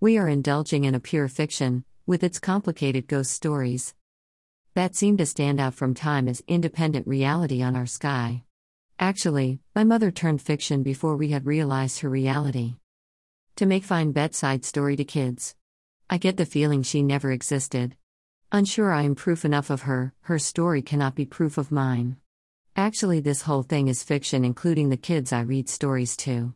We are indulging in a pure fiction, with its complicated ghost stories. That seemed to stand out from time as independent reality on our sky. Actually, my mother turned fiction before we had realized her reality. To make fine bedside story to kids. I get the feeling she never existed. Unsure I am proof enough of her, her story cannot be proof of mine. Actually, this whole thing is fiction, including the kids I read stories to.